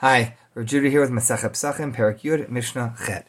Hi, Rav Judah here with Masachet Pesachim, Perak Yud, Mishnah Chet.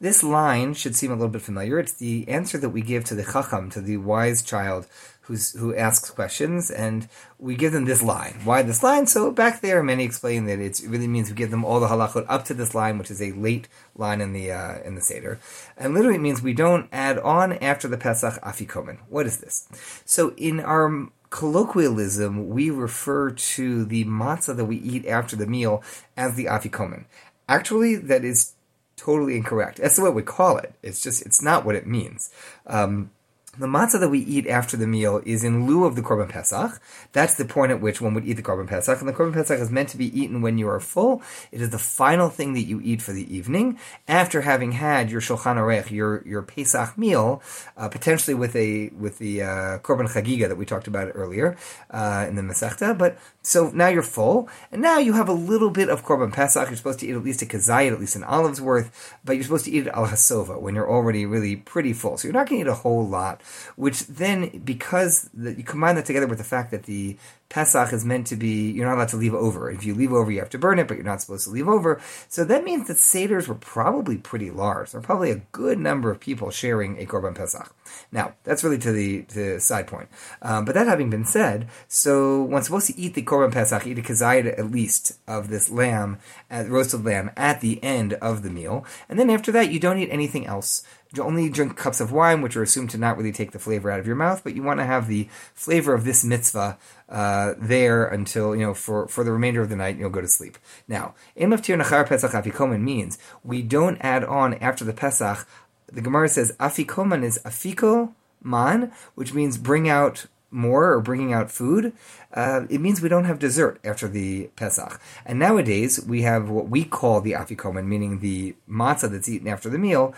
This line should seem a little bit familiar. It's the answer that we give to the chacham, to the wise child who's, who asks questions, and we give them this line. Why this line? So back there, many explain that it really means we give them all the halachot up to this line, which is a late line in the uh, in the seder, and literally it means we don't add on after the Pesach afikomen. What is this? So in our colloquialism, we refer to the matzah that we eat after the meal as the afikomen. Actually, that is totally incorrect. That's way we call it. It's just, it's not what it means. Um, the matzah that we eat after the meal is in lieu of the korban pesach. That's the point at which one would eat the korban pesach, and the korban pesach is meant to be eaten when you are full. It is the final thing that you eat for the evening after having had your shulchan aruch, your your pesach meal, uh, potentially with a with the uh, korban chagiga that we talked about earlier uh, in the masechta. But so now you're full, and now you have a little bit of korban pesach. You're supposed to eat at least a kazayit, at least an olive's worth, but you're supposed to eat it al hasova when you're already really pretty full. So you're not going to eat a whole lot which then, because the, you combine that together with the fact that the Pesach is meant to be, you're not allowed to leave over. If you leave over, you have to burn it, but you're not supposed to leave over. So that means that Seder's were probably pretty large. There are probably a good number of people sharing a Korban Pesach. Now, that's really to the, to side point. Um, but that having been said, so one's supposed to eat the Korban Pesach, eat a kazayit at least of this lamb, roasted lamb, at the end of the meal. And then after that, you don't eat anything else. You only drink cups of wine, which are assumed to not really take the flavor out of your mouth, but you want to have the flavor of this mitzvah uh, there until, you know, for, for the remainder of the night, and you'll go to sleep. Now, Imaftir Nachar Pesach Afikomen means we don't add on after the Pesach. The Gemara says Afikoman is Afiko man, which means bring out more or bringing out food, uh, it means we don't have dessert after the Pesach. And nowadays we have what we call the afikoman, meaning the matzah that's eaten after the meal,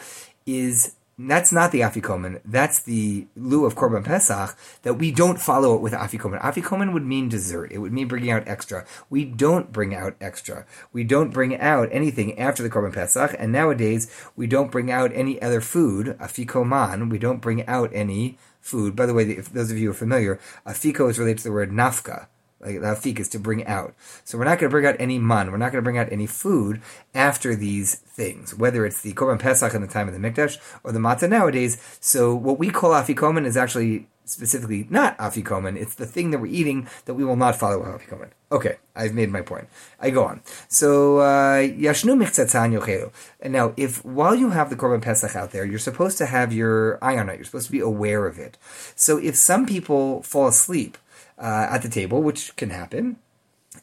is that's not the afikomen. That's the lieu of korban pesach that we don't follow it with afikomen. Afikomen would mean dessert. It would mean bringing out extra. We don't bring out extra. We don't bring out anything after the korban pesach. And nowadays we don't bring out any other food. Afikoman. We don't bring out any food. By the way, if those of you are familiar, afiko is related to the word nafka like is to bring out. So we're not going to bring out any man. We're not going to bring out any food after these things, whether it's the korban pesach in the time of the mikdash or the matzah nowadays. So what we call afikomen is actually specifically not afikomen. It's the thing that we're eating that we will not follow afikomen. Okay, I've made my point. I go on. So uh, yashnu miktzatan yochelu. And now, if while you have the korban pesach out there, you're supposed to have your eye on it. You're supposed to be aware of it. So if some people fall asleep uh, at the table, which can happen.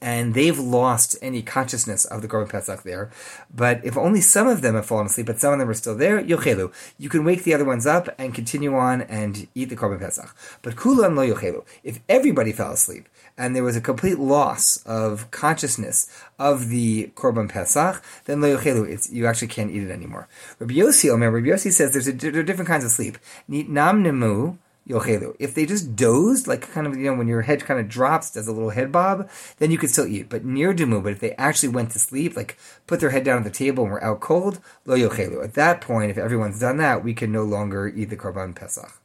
And they've lost any consciousness of the Korban Pesach there. But if only some of them have fallen asleep, but some of them are still there, yochelu. You can wake the other ones up and continue on and eat the Korban Pesach. But kulan lo yochelu. If everybody fell asleep and there was a complete loss of consciousness of the Korban Pesach, then lo yochelu. It's, you actually can't eat it anymore. Rabbi Yossi, Omer, Rabbi Yossi says there's a, there are different kinds of sleep. Nam nemu, yochelu. If they just dozed, like kind of, you know, when your head kind of drops, does a little head bob, then you could still eat. But nirdemu, but if they actually went to sleep, like put their head down on the table and were out cold, lo yochelu. At that point, if everyone's done that, we can no longer eat the korban pesach.